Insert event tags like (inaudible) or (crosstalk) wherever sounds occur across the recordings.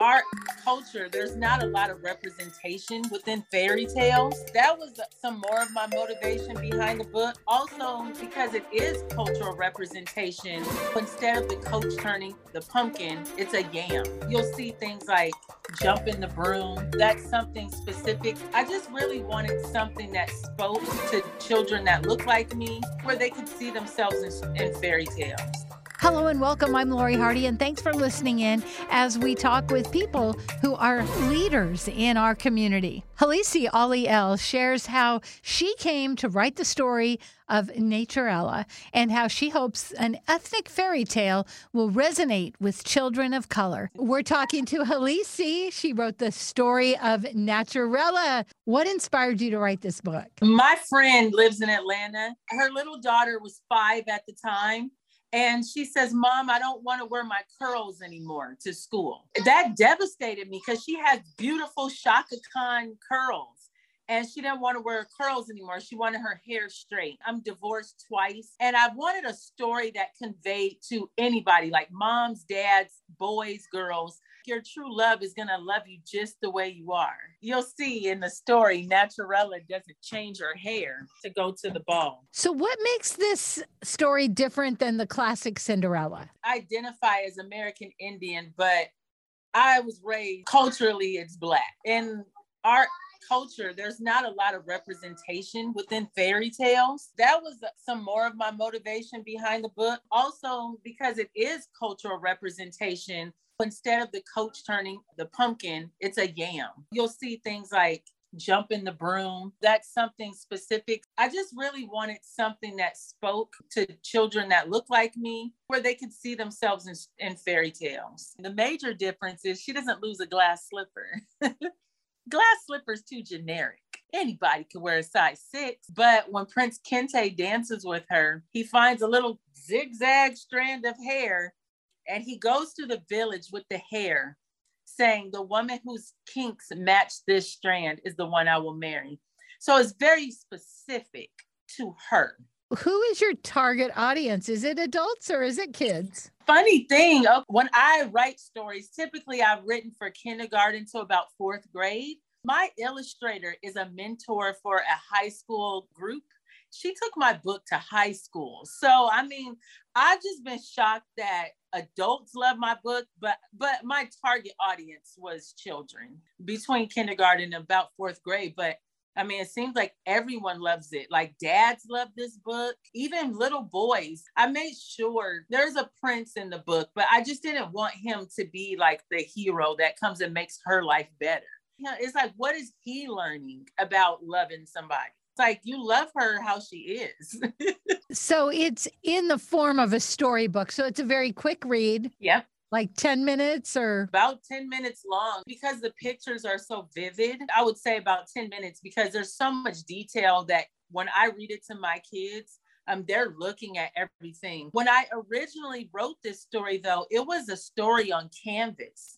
our culture, there's not a lot of representation within fairy tales. That was some more of my motivation behind the book. Also, because it is cultural representation, instead of the coach turning the pumpkin, it's a yam. You'll see things like jump in the broom. That's something specific. I just really wanted something that spoke to children that look like me, where they could see themselves in, in fairy tales. Hello and welcome. I'm Lori Hardy, and thanks for listening in as we talk with people who are leaders in our community. Halisi Ali El shares how she came to write the story of Naturella and how she hopes an ethnic fairy tale will resonate with children of color. We're talking to Halisi. She wrote the story of Naturella. What inspired you to write this book? My friend lives in Atlanta. Her little daughter was five at the time and she says, Mom, I don't want to wear my curls anymore to school. Oh. That devastated me because she has beautiful Chaka Khan curls and she didn't want to wear curls anymore. She wanted her hair straight. I'm divorced twice, and I wanted a story that conveyed to anybody like moms, dads, boys, girls. Your true love is going to love you just the way you are. You'll see in the story, Naturella doesn't change her hair to go to the ball. So, what makes this story different than the classic Cinderella? I identify as American Indian, but I was raised culturally, it's Black. In our culture, there's not a lot of representation within fairy tales. That was some more of my motivation behind the book. Also, because it is cultural representation, instead of the coach turning the pumpkin, it's a yam. You'll see things like jump in the broom. That's something specific. I just really wanted something that spoke to children that look like me, where they could see themselves in, in fairy tales. The major difference is she doesn't lose a glass slipper. (laughs) glass slippers too generic. Anybody could wear a size six. But when Prince Kente dances with her, he finds a little zigzag strand of hair and he goes to the village with the hair, saying, The woman whose kinks match this strand is the one I will marry. So it's very specific to her. Who is your target audience? Is it adults or is it kids? Funny thing, uh, when I write stories, typically I've written for kindergarten to about fourth grade. My illustrator is a mentor for a high school group. She took my book to high school. So, I mean, I've just been shocked that adults love my book, but but my target audience was children between kindergarten and about fourth grade. But I mean, it seems like everyone loves it. Like dads love this book, even little boys. I made sure there's a prince in the book, but I just didn't want him to be like the hero that comes and makes her life better. You know, it's like, what is he learning about loving somebody? Like you love her how she is. (laughs) so it's in the form of a storybook. So it's a very quick read. Yep like 10 minutes or about 10 minutes long because the pictures are so vivid i would say about 10 minutes because there's so much detail that when i read it to my kids um, they're looking at everything when i originally wrote this story though it was a story on canvas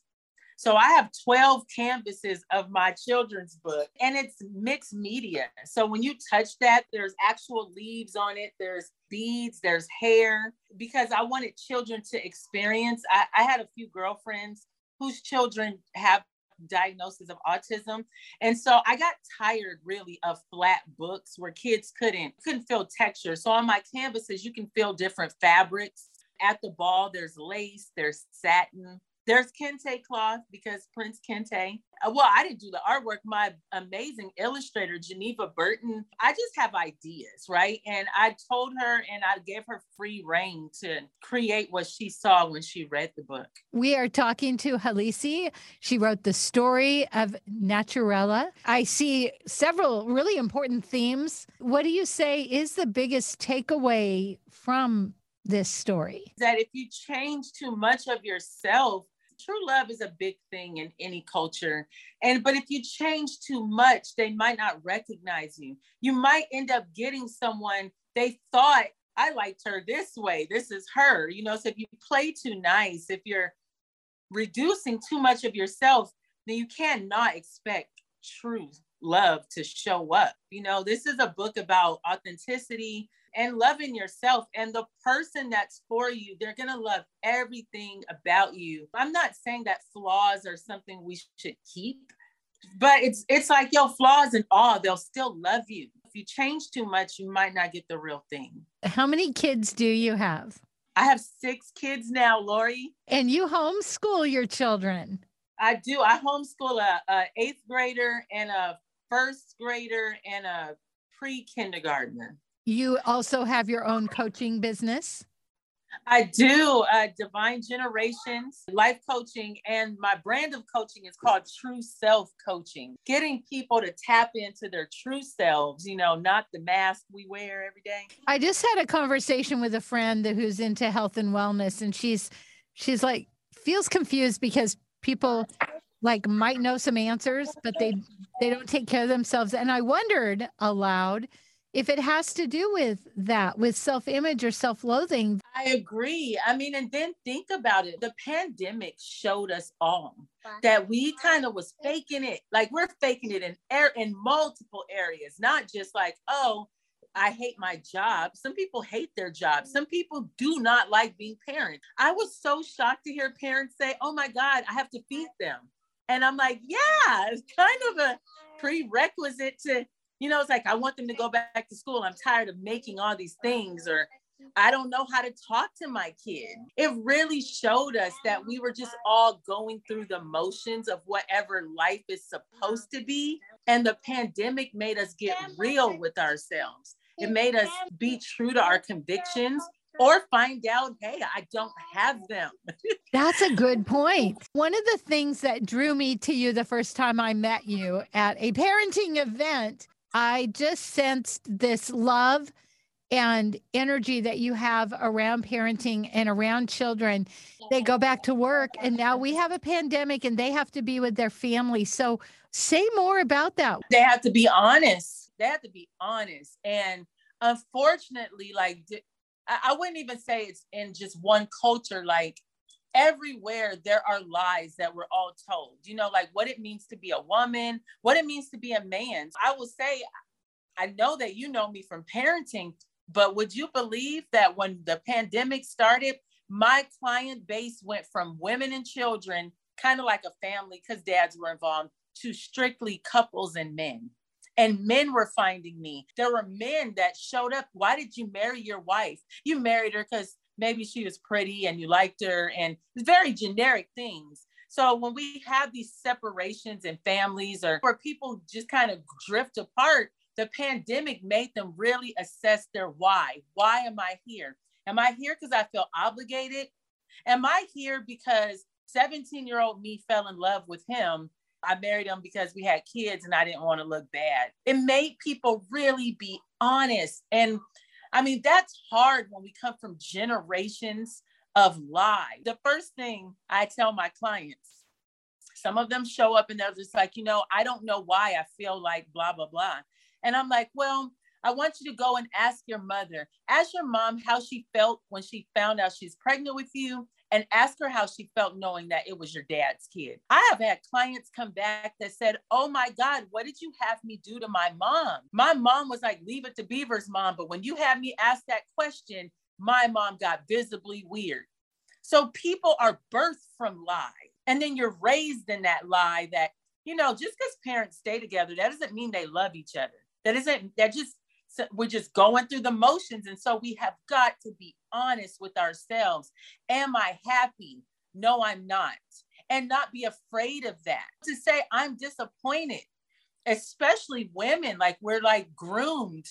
so I have 12 canvases of my children's book and it's mixed media. So when you touch that, there's actual leaves on it, there's beads, there's hair, because I wanted children to experience. I, I had a few girlfriends whose children have diagnosis of autism and so i got tired really of flat books where kids couldn't couldn't feel texture so on my canvases you can feel different fabrics at the ball there's lace there's satin there's Kente cloth because Prince Kente. Uh, well, I didn't do the artwork. My amazing illustrator, Geneva Burton, I just have ideas, right? And I told her and I gave her free reign to create what she saw when she read the book. We are talking to Halisi. She wrote the story of Naturella. I see several really important themes. What do you say is the biggest takeaway from this story? That if you change too much of yourself, true love is a big thing in any culture. And but if you change too much they might not recognize you. You might end up getting someone they thought i liked her this way. This is her. You know so if you play too nice if you're reducing too much of yourself then you cannot expect true love to show up. You know this is a book about authenticity and loving yourself. And the person that's for you, they're going to love everything about you. I'm not saying that flaws are something we should keep, but it's it's like your flaws and all, they'll still love you. If you change too much, you might not get the real thing. How many kids do you have? I have six kids now, Lori. And you homeschool your children. I do. I homeschool a, a eighth grader and a first grader and a pre kindergartner. You also have your own coaching business? I do. Uh, Divine Generations, life coaching, and my brand of coaching is called True Self Coaching. Getting people to tap into their true selves, you know, not the mask we wear every day. I just had a conversation with a friend who's into health and wellness, and she's she's like feels confused because people like might know some answers, but they they don't take care of themselves. And I wondered aloud if it has to do with that, with self-image or self-loathing. I agree. I mean, and then think about it. The pandemic showed us all that we kind of was faking it. Like we're faking it in air in multiple areas, not just like, oh, I hate my job. Some people hate their job. Mm. Some people do not like being parents. I was so shocked to hear parents say, oh my God, I have to feed them. And I'm like, yeah, it's kind of a prerequisite to, you know, it's like, I want them to go back to school. I'm tired of making all these things, or I don't know how to talk to my kid. It really showed us that we were just all going through the motions of whatever life is supposed to be. And the pandemic made us get real with ourselves. It made us be true to our convictions or find out, hey, I don't have them. (laughs) That's a good point. One of the things that drew me to you the first time I met you at a parenting event, I just sensed this love and energy that you have around parenting and around children. They go back to work, and now we have a pandemic and they have to be with their family. So, say more about that. They have to be honest. They have to be honest. And unfortunately, like I wouldn't even say it's in just one culture. Like everywhere, there are lies that we're all told. You know, like what it means to be a woman, what it means to be a man. I will say, I know that you know me from parenting, but would you believe that when the pandemic started, my client base went from women and children, kind of like a family because dads were involved, to strictly couples and men and men were finding me. There were men that showed up. Why did you marry your wife? You married her because maybe she was pretty and you liked her, and very generic things. So when we have these separations in families or where people just kind of drift apart, the pandemic made them really assess their why. Why am I here? Am I here because I feel obligated? Am I here because 17 year old me fell in love with him I married him because we had kids and I didn't want to look bad. It made people really be honest. And I mean, that's hard when we come from generations of lie. The first thing I tell my clients, some of them show up and they're just like, you know, I don't know why I feel like blah, blah, blah. And I'm like, well, I want you to go and ask your mother, ask your mom how she felt when she found out she's pregnant with you and ask her how she felt knowing that it was your dad's kid. I have had clients come back that said, Oh my God, what did you have me do to my mom? My mom was like, Leave it to Beaver's mom. But when you had me ask that question, my mom got visibly weird. So people are birthed from lie. And then you're raised in that lie that, you know, just because parents stay together, that doesn't mean they love each other. That isn't, that just so we're just going through the motions. And so we have got to be honest with ourselves. Am I happy? No, I'm not. And not be afraid of that. To say, I'm disappointed, especially women, like we're like groomed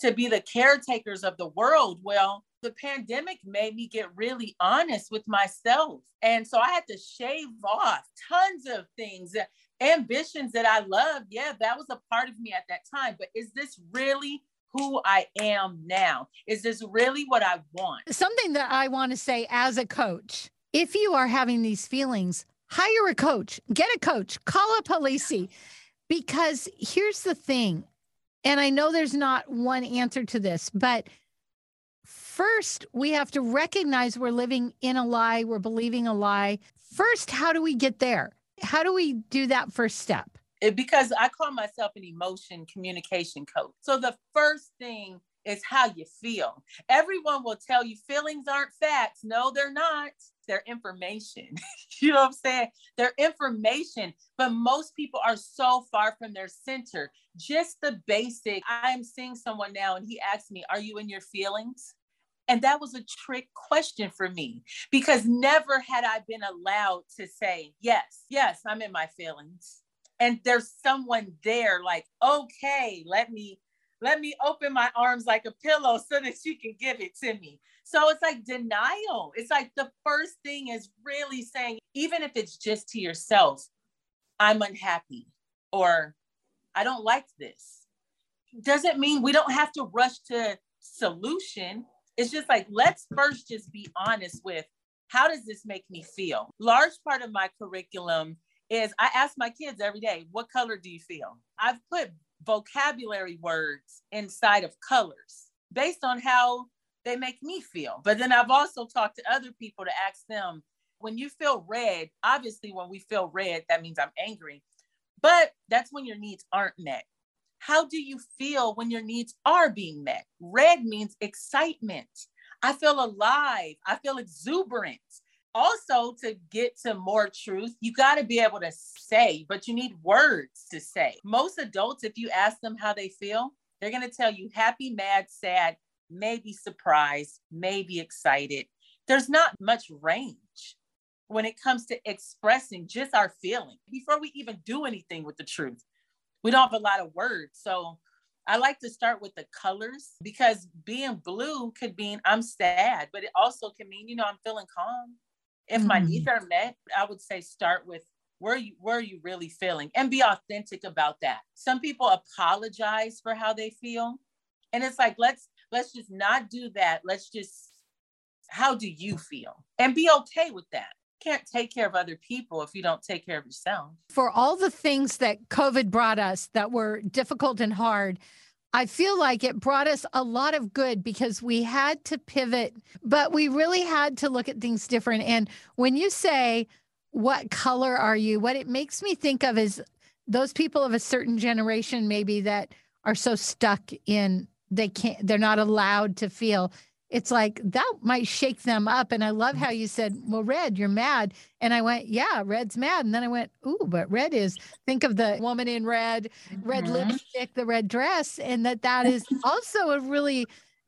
to be the caretakers of the world. Well, the pandemic made me get really honest with myself. And so I had to shave off tons of things, ambitions that I loved. Yeah, that was a part of me at that time. But is this really who I am now. Is this really what I want? Something that I want to say as a coach if you are having these feelings, hire a coach, get a coach, call a Halisi. Because here's the thing, and I know there's not one answer to this, but first we have to recognize we're living in a lie, we're believing a lie. First, how do we get there? How do we do that first step? It, because I call myself an emotion communication coach. So the first thing is how you feel. Everyone will tell you feelings aren't facts. No, they're not. They're information. (laughs) you know what I'm saying? They're information, but most people are so far from their center. Just the basic. I'm seeing someone now and he asked me, Are you in your feelings? And that was a trick question for me because never had I been allowed to say, Yes, yes, I'm in my feelings. And there's someone there like, okay, let me let me open my arms like a pillow so that you can give it to me. So it's like denial. It's like the first thing is really saying, even if it's just to yourself, I'm unhappy or I don't like this. Doesn't mean we don't have to rush to solution. It's just like, let's first just be honest with how does this make me feel? Large part of my curriculum is I ask my kids every day, what color do you feel? I've put vocabulary words inside of colors based on how they make me feel. But then I've also talked to other people to ask them when you feel red, obviously, when we feel red, that means I'm angry, but that's when your needs aren't met. How do you feel when your needs are being met? Red means excitement. I feel alive. I feel exuberant. Also, to get to more truth, you got to be able to say, but you need words to say. Most adults, if you ask them how they feel, they're going to tell you happy, mad, sad, maybe surprised, maybe excited. There's not much range when it comes to expressing just our feeling before we even do anything with the truth. We don't have a lot of words. So I like to start with the colors because being blue could mean I'm sad, but it also can mean, you know, I'm feeling calm. If my mm. needs are met, I would say start with where you where are you really feeling and be authentic about that. Some people apologize for how they feel. And it's like let's let's just not do that. Let's just how do you feel? And be okay with that can't take care of other people if you don't take care of yourself. For all the things that COVID brought us that were difficult and hard, I feel like it brought us a lot of good because we had to pivot, but we really had to look at things different. And when you say, What color are you? What it makes me think of is those people of a certain generation, maybe that are so stuck in they can't, they're not allowed to feel it's like that might shake them up. And I love how you said, Well, Red, you're mad. And I went, Yeah, Red's mad. And then I went, Ooh, but Red is, think of the woman in red, red mm-hmm. lipstick, the red dress, and that that is (laughs) also a really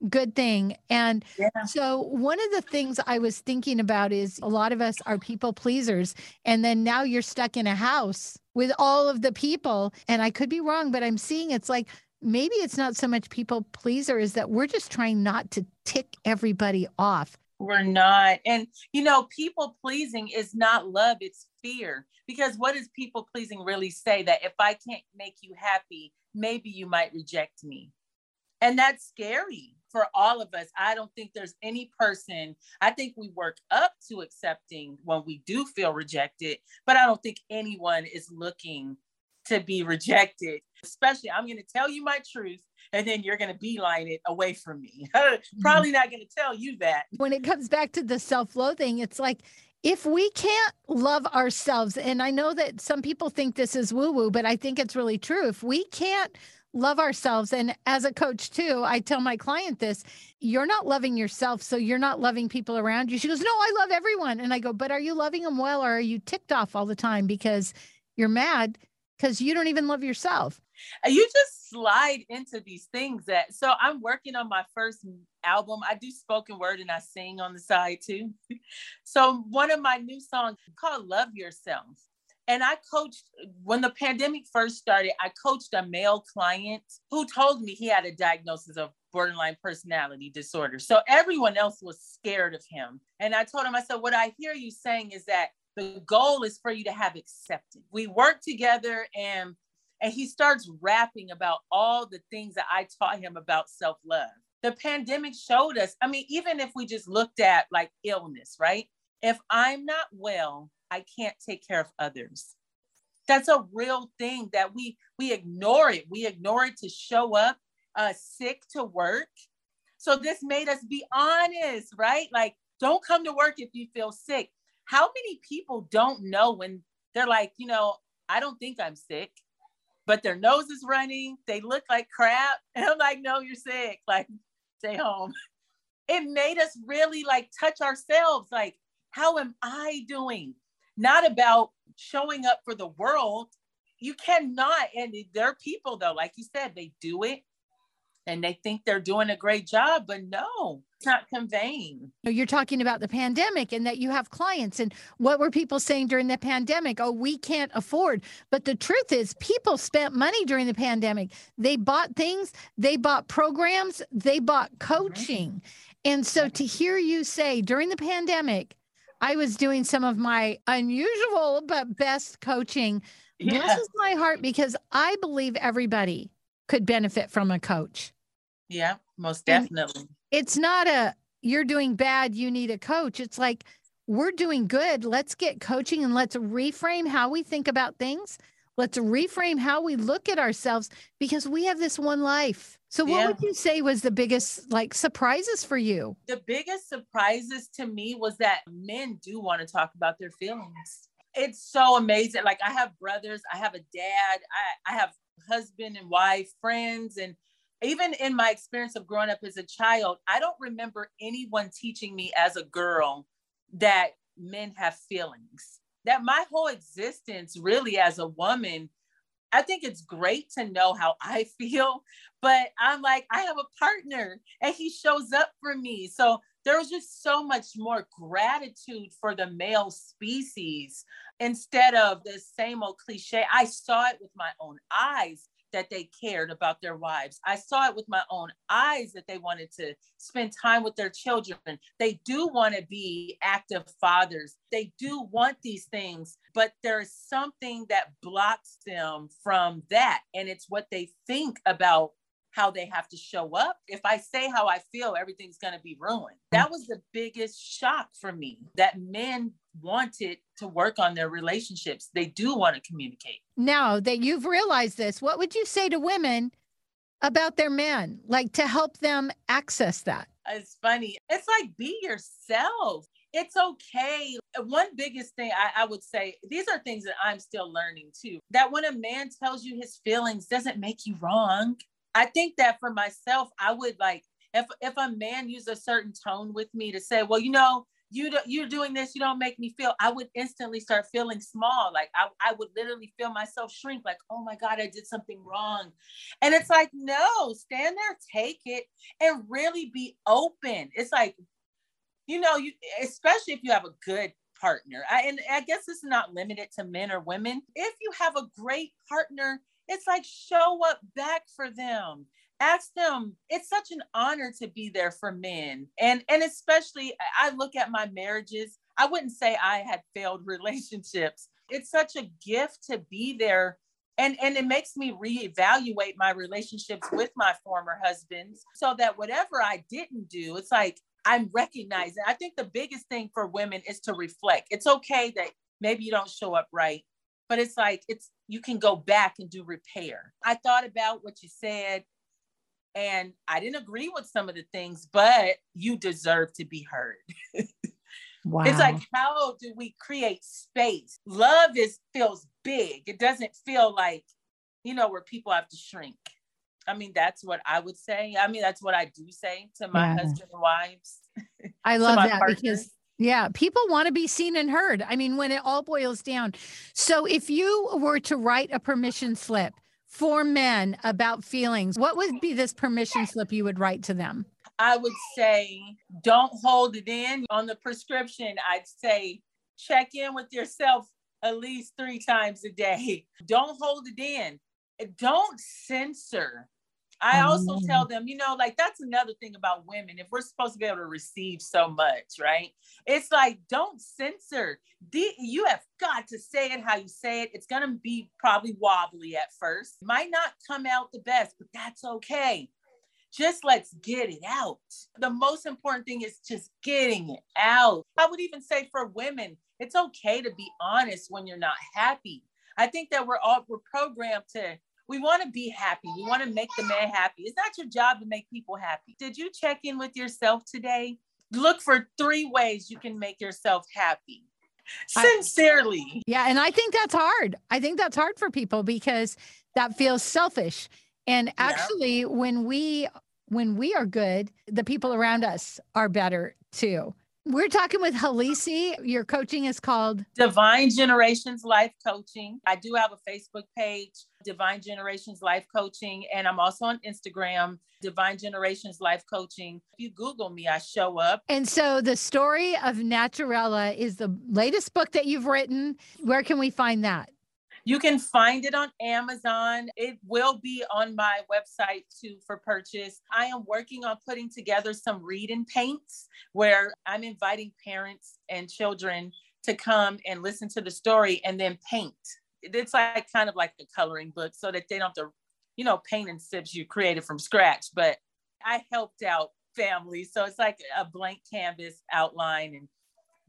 good thing. And yeah. so, one of the things I was thinking about is a lot of us are people pleasers. And then now you're stuck in a house with all of the people. And I could be wrong, but I'm seeing it's like, maybe it's not so much people pleaser is that we're just trying not to tick everybody off. We're not. And, you know, people pleasing is not love, it's fear. Because what does people pleasing really say? That if I can't make you happy, maybe you might reject me. And that's scary for all of us. I don't think there's any person, I think we work up to accepting when we do feel rejected, but I don't think anyone is looking to be rejected. Especially, I'm going to tell you my truth, and then you're going to beeline it away from me. (laughs) Probably mm-hmm. not going to tell you that. When it comes back to the self loathing, it's like, if we can't love ourselves, and I know that some people think this is woo woo, but I think it's really true. If we can't love ourselves, and as a coach too, I tell my client this you're not loving yourself, so you're not loving people around you. She goes, No, I love everyone. And I go, But are you loving them well, or are you ticked off all the time because you're mad? Because you don't even love yourself. You just slide into these things that so I'm working on my first album. I do spoken word and I sing on the side too. (laughs) so one of my new songs called Love Yourself. And I coached when the pandemic first started, I coached a male client who told me he had a diagnosis of borderline personality disorder. So everyone else was scared of him. And I told him, I said, What I hear you saying is that the goal is for you to have acceptance. We work together and and he starts rapping about all the things that I taught him about self-love. The pandemic showed us, I mean, even if we just looked at like illness, right? If I'm not well, I can't take care of others. That's a real thing that we we ignore it. We ignore it to show up uh, sick to work. So this made us be honest, right? Like, don't come to work if you feel sick how many people don't know when they're like, you know, I don't think I'm sick, but their nose is running. They look like crap. (laughs) And I'm like, no, you're sick. Like, stay home. It made us really like touch ourselves. Like, how am I doing? Not about showing up for the world. You cannot. And there are people, though, like you said, they do it and they think they're doing a great job, but no, it's not conveying. You're talking about the pandemic and that you have clients. And what were people saying during the pandemic? Oh, we can't afford. But the truth is, people spent money during the pandemic. They bought things, they bought programs, they bought coaching. And so to hear you say during the pandemic, I was doing some of my unusual but best coaching. Yeah. Blesses my heart because I believe everybody could benefit from a coach. Yeah, most definitely. And it's not a you're doing bad, you need a coach. It's like we're doing good. Let's get coaching and let's reframe how we think about things. Let's reframe how we look at ourselves because we have this one life. So what yeah. would you say was the biggest like surprises for you? The biggest surprises to me was that men do want to talk about their feelings. It's so amazing. Like I have brothers, I have a dad, I, I have husband and wife, friends, and even in my experience of growing up as a child, I don't remember anyone teaching me as a girl that men have feelings. That my whole existence, really, as a woman, I think it's great to know how I (laughs) feel, but I'm like, I have a partner and he shows up for me. So there was just so much more gratitude for the male species instead of the same old cliche. I saw it with my own eyes that they cared about their wives. I saw it with my own eyes that they wanted to spend time with their children. They do want to be active fathers. They do want these things, but there's something that blocks them from that. And it's what they think about how they have to show up. If I say how I feel, everything's going to be ruined. That was the biggest shock for me that men wanted to work on their relationships. They do want to communicate. Now that you've realized this, what would you say to women about their men, like to help them access that? It's funny. It's like be yourself. It's okay. One biggest thing I, I, would say, these are things that I'm still learning too. That when a man tells you his feelings doesn't make you wrong. I think that for myself, I would like if if a man used a certain tone with me to say, well, you know, you do, you're doing this, you don't make me feel. I would instantly start feeling small. Like I, I would literally feel myself shrink. Like, oh my God, I did something wrong. And it's like, no, stand there, take it, and really be open. It's like, you know, you especially if you have a good partner. I, and I guess this is not limited to men or women. If you have a great partner it's like show up back for them. Ask them. It's such an honor to be there for men. And and especially I look at my marriages. I wouldn't say I had failed (laughs) relationships. It's such a gift to be there and and it makes me reevaluate my relationships with my former husbands so that whatever i didn't do it's like i'm recognizing i think the biggest thing for women is to reflect it's okay that maybe you don't show up right but it's like it's you can go back and do repair. I thought about what you said and I didn't agree with some of the things, but you deserve to be heard. wow. (laughs) It's like how do we create space? Love is feels big. It doesn't feel like, you know, where people have to shrink. I mean, that's what I would say. I mean, that's what I do say to my yeah. husband and wives. I (laughs) love that because yeah, people want to be seen and heard. I mean, when it all boils down. So, if you were to write a permission slip for men about feelings, what would be this permission slip you would write to them? I would say, don't hold it in. On the prescription, I'd say, check in with yourself at least three times a day. (laughs) Don't hold it in. Don't censor I also mm. tell them, you know, like that's another thing about women. If we're supposed to be able to receive so much, right? It's like don't censor. The, you have got to say it how you say it. It's gonna be probably wobbly at first. Might not come out the best, but that's okay. Just let's get it out. The most important thing is just getting it out. I would even say for women, it's okay to be honest when you're not happy. I think that we're all we're programmed to we want to be happy. We want to make the man happy. It's not your job to make people happy. Did you check in with yourself today? Look for three ways you can make yourself happy Sincerely. I, yeah. And I think that's hard. I think that's hard for people because that feels selfish. And actually, yeah. when we when we are good, the people around us are better too. We're talking with Halisi. Your coaching is called Divine Generations Life Coaching. I do have a Facebook page, Divine Generations Life Coaching, and I'm also on Instagram, Divine Generations Life Coaching. If you Google me, I show up. And so the story of Naturella is the latest book that you've written. Where can we find that? You can find it on Amazon. It will be on my website too for purchase. I am working on putting together some read and paints where I'm inviting parents and children to come and listen to the story and then paint. It's like kind of like a coloring book so that they don't have to, you know, paint and sips you created from scratch. But I helped out families. So it's like a blank canvas outline and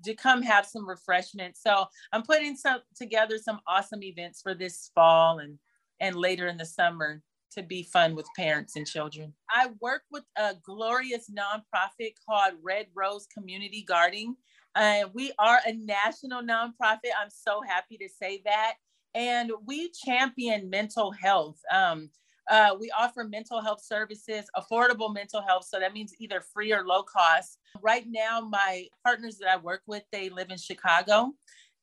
to come have some refreshments. So I'm putting some together some awesome events for this fall and and later in the summer to be fun with parents and children. I work with a glorious nonprofit called Red Rose Community Gardening. Uh, we are a national nonprofit. I'm so happy to say that. And we champion mental health. Um, uh, we offer mental health services, affordable mental health. So that means either free or low cost. Right now, my partners that I work with, they live in Chicago.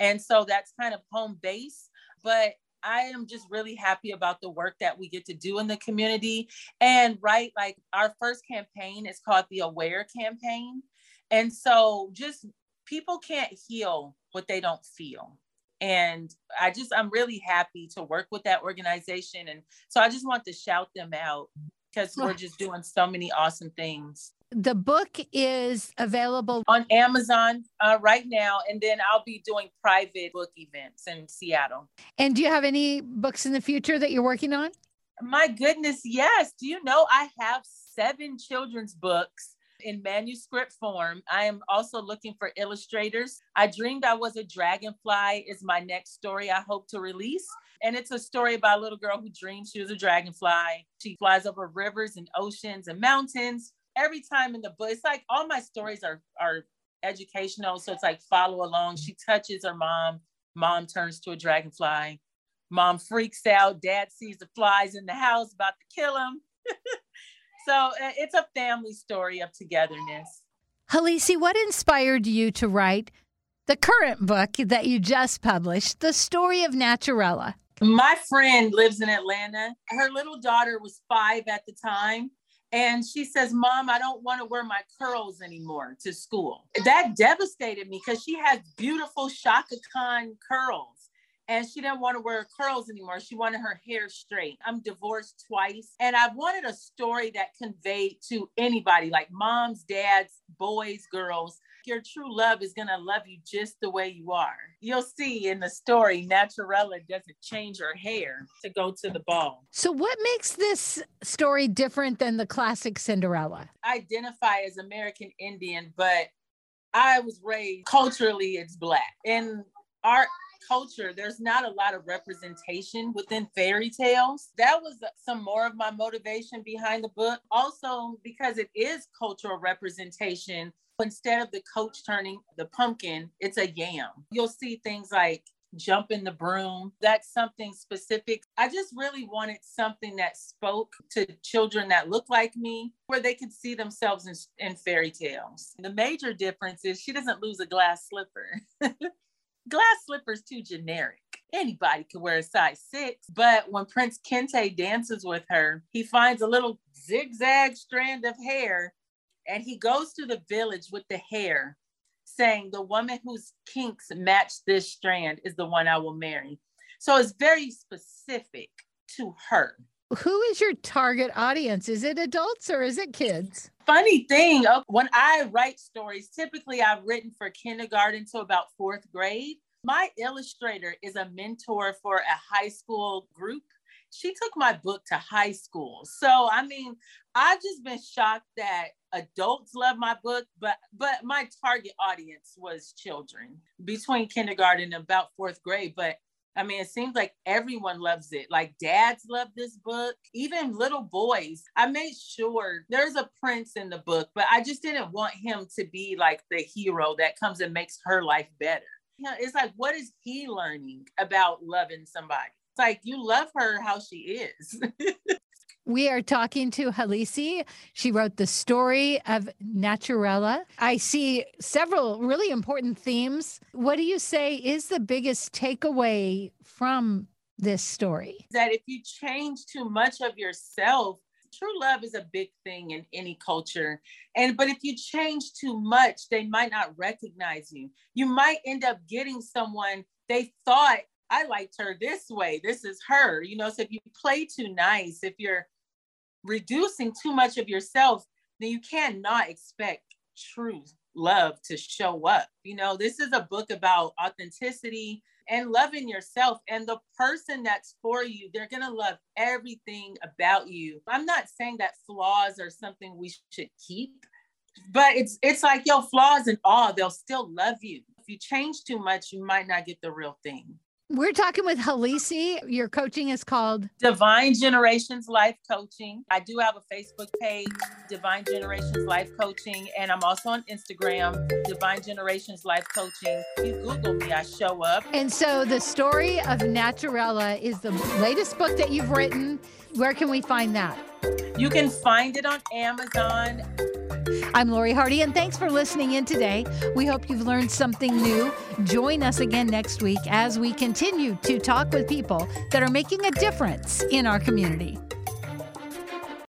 And so that's kind of home base. But I am just really happy about the work that we get to do in the community. And right, like our first campaign is called the Aware campaign. And so just people can't heal what they don't feel and i just i'm really happy to work with that organization. And so i just want to shout them out because we're (laughs) just doing so many awesome things. The book is available on amazon uh, right now. And then i'll be doing private book events in seattle. And do you have any books in the future that you're working on? My goodness yes. Do you know i have seven children's books in manuscript form. I am also looking for illustrators. I dreamed I was a dragonfly is my next story I hope to release. And it's a story about a little girl who dreams she was a dragonfly. She flies over rivers and oceans and mountains. Every time in the book, it's like all my stories are are educational. So it's like follow along. She touches her mom. Mom turns to a dragonfly. Mom freaks out. Dad sees the flies in the house about to kill him. (laughs) So uh, it's a family story of togetherness. Halisi, what inspired you to write the current book that you just published, The Story of Naturella? My friend lives in Atlanta. Her little daughter was five at the time. And she says, Mom, I don't want to wear my curls anymore to school. That devastated me because she has beautiful Chaka Khan curls and she didn't want to wear curls anymore. She wanted her hair straight. I'm divorced twice, and I wanted a story that conveyed to anybody like moms, dads, boys, girls. Your true love is going to love you just the way you are. You'll see in the story, Naturella doesn't change her hair to go to the ball. So, what makes this story different than the classic Cinderella? I identify as American Indian, but I was raised culturally, it's Black. And our culture, there's not a lot of representation within fairy tales. That was some more of my motivation behind the book. Also, because it is cultural representation, instead of the coach turning the pumpkin, it's a yam. You'll see things like jump in the broom. That's something specific. I just really wanted something that spoke to children that look like me, where they could see themselves in, in fairy tales. The major difference is she doesn't lose a glass slipper. (laughs) glass slippers too generic. Anybody could wear a size six. But when Prince Kente dances with her, he finds a little zigzag strand of hair and he goes to the village with the hair, saying, The woman whose kinks match this strand is the one I will marry. So it's very specific to her. Who is your target audience? Is it adults or is it kids? Funny thing, when I write stories, typically I've written for kindergarten to about fourth grade. My illustrator is a mentor for a high school group. She took my book to high school. So, I mean, I've just been shocked that adults love my book, but but my target audience was children between kindergarten and about fourth grade. But I mean, it seems like everyone loves it. Like dads love this book, even little boys. I made sure there's a prince in the book, but I just didn't want him to be like the hero that comes and makes her life better. You know, it's like, what is he learning about loving somebody? It's like you love her how she is. (laughs) We are talking to Halisi. She wrote the story of Naturella. I see several really important themes. What do you say is the biggest takeaway from this story? That if you change too much of yourself, true love is a big thing in any culture. And but if you change too much, they might not recognize you. You might end up getting someone they thought I liked her this way. This is her. You know, so if you play too nice, if you're reducing too much of yourself, then you cannot expect true love to show up. You know, this is a book about authenticity and loving yourself and the person that's for you. They're going to love everything about you. I'm not saying that flaws are something we should keep, but it's it's like your flaws and all, they'll still love you. If you change too much, you might not get the real thing. We're talking with Halisi. Your coaching is called Divine Generations Life Coaching. I do have a Facebook page, Divine Generations Life Coaching, and I'm also on Instagram, Divine Generations Life Coaching. If you Google me, I show up. And so the story of Naturella is the latest book that you've written. Where can we find that? You can find it on Amazon. I'm Lori Hardy, and thanks for listening in today. We hope you've learned something new. Join us again next week as we continue to talk with people that are making a difference in our community.